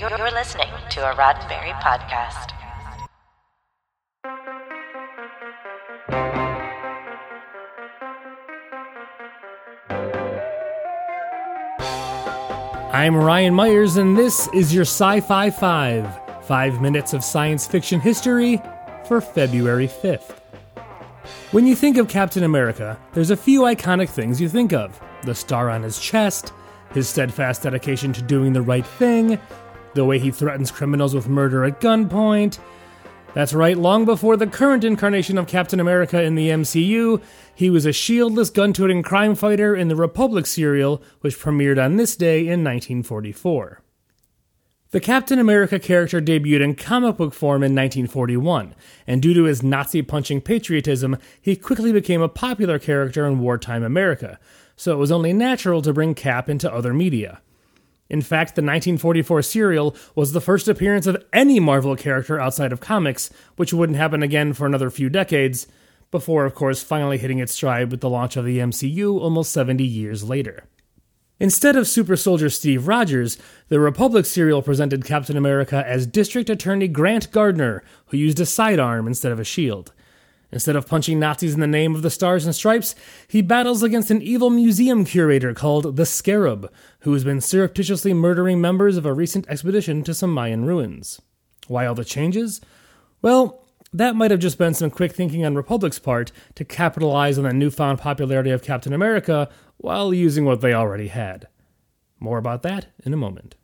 You're, listening to a Roddenberry podcast. I'm Ryan Myers, and this is your Sci Fi 5 five minutes of science fiction history for February 5th. When you think of Captain America, there's a few iconic things you think of the star on his chest, his steadfast dedication to doing the right thing, the way he threatens criminals with murder at gunpoint. That's right, long before the current incarnation of Captain America in the MCU, he was a shieldless gun toting crime fighter in the Republic serial, which premiered on this day in 1944. The Captain America character debuted in comic book form in 1941, and due to his Nazi punching patriotism, he quickly became a popular character in wartime America, so it was only natural to bring Cap into other media. In fact, the 1944 serial was the first appearance of any Marvel character outside of comics, which wouldn't happen again for another few decades, before, of course, finally hitting its stride with the launch of the MCU almost 70 years later. Instead of super soldier Steve Rogers, the Republic serial presented Captain America as District Attorney Grant Gardner, who used a sidearm instead of a shield. Instead of punching Nazis in the name of the Stars and Stripes, he battles against an evil museum curator called the Scarab, who has been surreptitiously murdering members of a recent expedition to some Mayan ruins. Why all the changes? Well, that might have just been some quick thinking on Republic's part to capitalize on the newfound popularity of Captain America while using what they already had. More about that in a moment.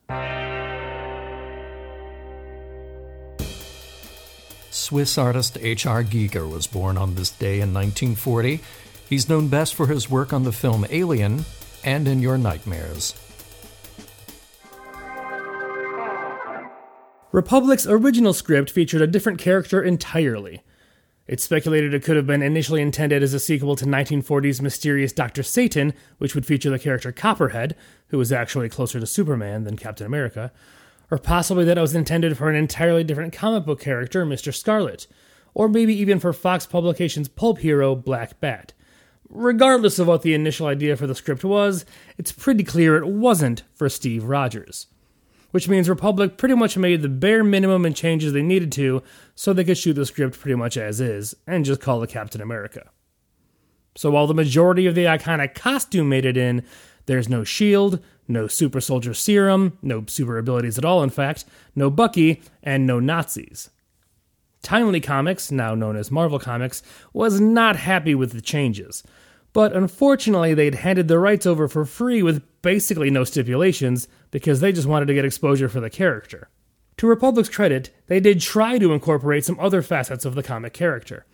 Swiss artist H.R. Giger was born on this day in 1940. He's known best for his work on the film Alien and In Your Nightmares. Republic's original script featured a different character entirely. It's speculated it could have been initially intended as a sequel to 1940's mysterious Dr. Satan, which would feature the character Copperhead, who was actually closer to Superman than Captain America or possibly that it was intended for an entirely different comic book character, Mr. Scarlet, or maybe even for Fox Publications' pulp hero, Black Bat. Regardless of what the initial idea for the script was, it's pretty clear it wasn't for Steve Rogers. Which means Republic pretty much made the bare minimum and changes they needed to so they could shoot the script pretty much as is and just call it Captain America. So while the majority of the iconic costume made it in, there's no shield, no super soldier serum, no super abilities at all, in fact, no Bucky, and no Nazis. Timely Comics, now known as Marvel Comics, was not happy with the changes. But unfortunately, they'd handed the rights over for free with basically no stipulations because they just wanted to get exposure for the character. To Republic's credit, they did try to incorporate some other facets of the comic character.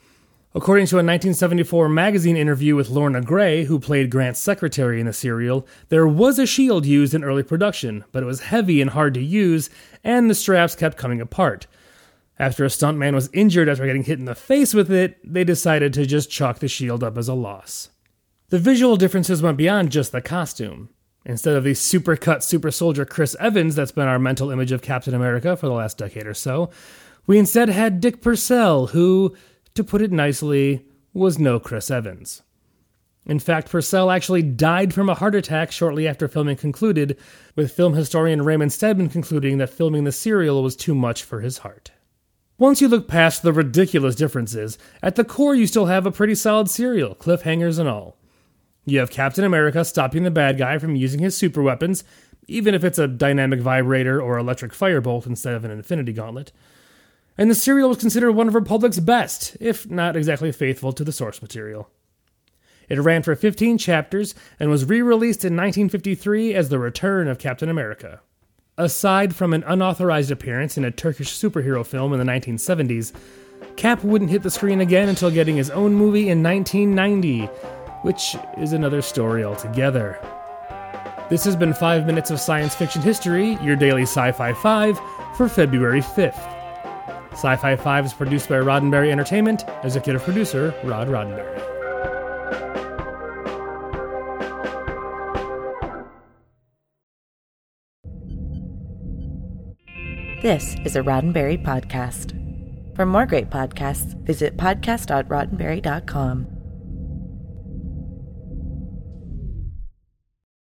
According to a 1974 magazine interview with Lorna Gray, who played Grant's secretary in the serial, there was a shield used in early production, but it was heavy and hard to use, and the straps kept coming apart. After a stuntman was injured after getting hit in the face with it, they decided to just chalk the shield up as a loss. The visual differences went beyond just the costume. Instead of the supercut super soldier Chris Evans that's been our mental image of Captain America for the last decade or so, we instead had Dick Purcell, who, to put it nicely, was no Chris Evans. In fact, Purcell actually died from a heart attack shortly after filming concluded, with film historian Raymond Stedman concluding that filming the serial was too much for his heart. Once you look past the ridiculous differences, at the core you still have a pretty solid serial, cliffhangers and all. You have Captain America stopping the bad guy from using his super weapons, even if it's a dynamic vibrator or electric firebolt instead of an infinity gauntlet and the serial was considered one of Republic's best, if not exactly faithful to the source material. It ran for 15 chapters and was re released in 1953 as The Return of Captain America. Aside from an unauthorized appearance in a Turkish superhero film in the 1970s, Cap wouldn't hit the screen again until getting his own movie in 1990, which is another story altogether. This has been 5 Minutes of Science Fiction History, your daily Sci Fi 5, for February 5th. Sci Fi 5 is produced by Roddenberry Entertainment, executive producer Rod Roddenberry. This is a Roddenberry podcast. For more great podcasts, visit podcast.roddenberry.com.